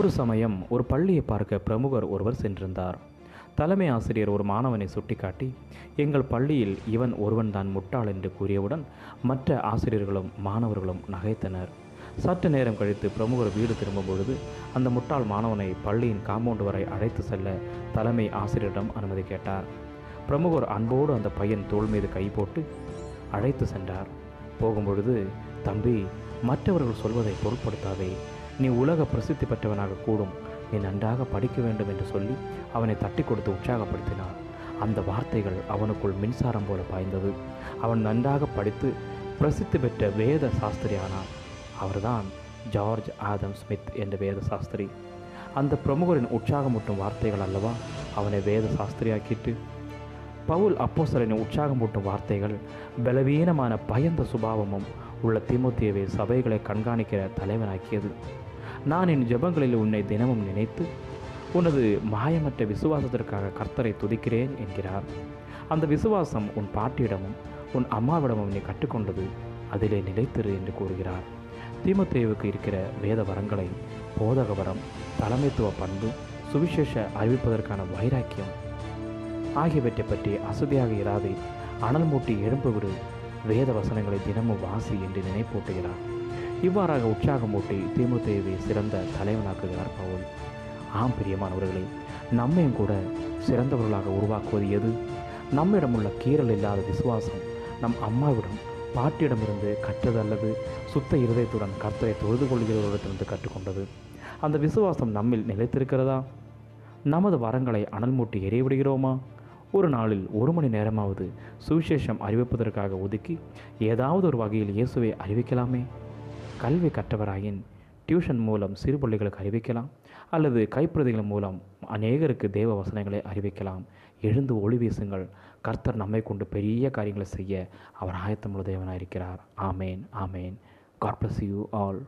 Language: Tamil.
ஒரு சமயம் ஒரு பள்ளியை பார்க்க பிரமுகர் ஒருவர் சென்றிருந்தார். தலைமை ஆசிரியர் ஒரு மாணவனை சுட்டிக்காட்டி எங்கள் பள்ளியில் இவன் ஒருவன் தான் முட்டாள் என்று கூறியவுடன் மற்ற ஆசிரியர்களும் மாணவர்களும் நகைத்தனர். சற்று நேரம் கழித்து பிரமுகர் வீடு திரும்பும் பொழுது அந்த முட்டாள் மாணவனை பள்ளியின் காம்பவுண்ட் வரை அழைத்து செல்ல தலைமை ஆசிரியரிடம் அனுமதி கேட்டார். பிரமுகர் அன்போடு அந்த பையன் தோள் மீது கை போட்டு அழைத்து சென்றார். போகும்பொழுது தம்பி மற்றவர்கள் சொல்வதை பொருட்படுத்தாதே. நீ உலக பிரசித்தி பெற்றவனாக கூடும். நீ நன்றாக படிக்க வேண்டும் என்று சொல்லி அவனை தட்டி கொடுத்து உற்சாகப்படுத்தினார் அந்த வார்த்தைகள் அவனுக்குள் மின்சாரம் போல பாய்ந்தது. அவன் நன்றாக படித்து பிரசித்தி பெற்ற வேத சாஸ்திரி ஆனான் அவர்தான் ஜார்ஜ் ஆதம் ஸ்மித் என்ற வேத சாஸ்திரி. அந்த பிரமுகரின் உற்சாகமூட்டும் வார்த்தைகள் அல்லவா? அவனை வேத சாஸ்திரியாக்கிட்டு பவுல் அப்போசலின் உற்சாகமூட்டும் வார்த்தைகள் பலவீனமான பயந்த சுபாவமும் உள்ள திமுத்தியவை சபைகளை கண்காணிக்கிற தலைவனாக்கியது. நான் என் ஜெபங்களில் உன்னை தினமும் நினைத்து உனது மாயமற்ற விசுவாசத்திற்காக கர்த்தரை துதிக்கிறேன் என்கிறார். அந்த விசுவாசம் உன் பாட்டியிடமும் உன் அம்மாவிடமும் நீ கற்றுக்கொண்டது அதிலே நிலைத்திரு என்று கூறுகிறார். திமுத்தேவுக்கு இருக்கிற வேத வரங்களை போதக வரம் தலைமைத்துவ பண்பு சுவிசேஷ அறிவிப்பதற்கான வைராக்கியம் ஆகியவற்றை பற்றி அசதியாக இராதே. அனல் மூட்டி எழும்புவிடு வேத வசனங்களை தினமும் வாசி என்று நினைப்பூட்டுகிறார். இவ்வாறாக உற்சாகமூட்டி தீமுத்தேவை சிறந்த தலைவனாக்குகிறார் பவுல். ஆம் பிரியமானவர்களே நம்மையும் கூட சிறந்தவர்களாக உருவாக்குவது எது? நம்மிடமுள்ள கீறல் இல்லாத விசுவாசம் நம் அம்மாவிடம் பாட்டியிடமிருந்து கற்றது அல்லது சுத்த இருதயத்துடன் கர்த்தரை தொழுது கொள்கிறவர்களிடத்திலிருந்து கற்றுக்கொண்டது? அந்த விசுவாசம் நம்மில் நிலைத்திருக்கிறதா? நமது வரங்களை அனல் மூட்டி எறிவிடுகிறோமா ஒரு நாளில் ஒரு மணி நேரமாவது சுவிசேஷம் அறிவிப்பதற்காக ஒதுக்கி ஏதாவது ஒரு வகையில் இயேசுவை அறிவிக்கலாமே? கல்வி கற்றவராயின் டியூஷன் மூலம் சிறு பிள்ளைகளுக்கு அறிவிக்கலாம் அல்லது கைப்பிரதிகள் மூலம் அநேகருக்கு தேவ வசனங்களை அறிவிக்கலாம். எழுந்து ஒளி வீசுங்கள். கர்த்தர் நம்மை கொண்டு பெரிய காரியங்களை செய்ய அவர் ஆயத்தமுள்ள தேவனாக இருக்கிறார் amen amen. God bless you all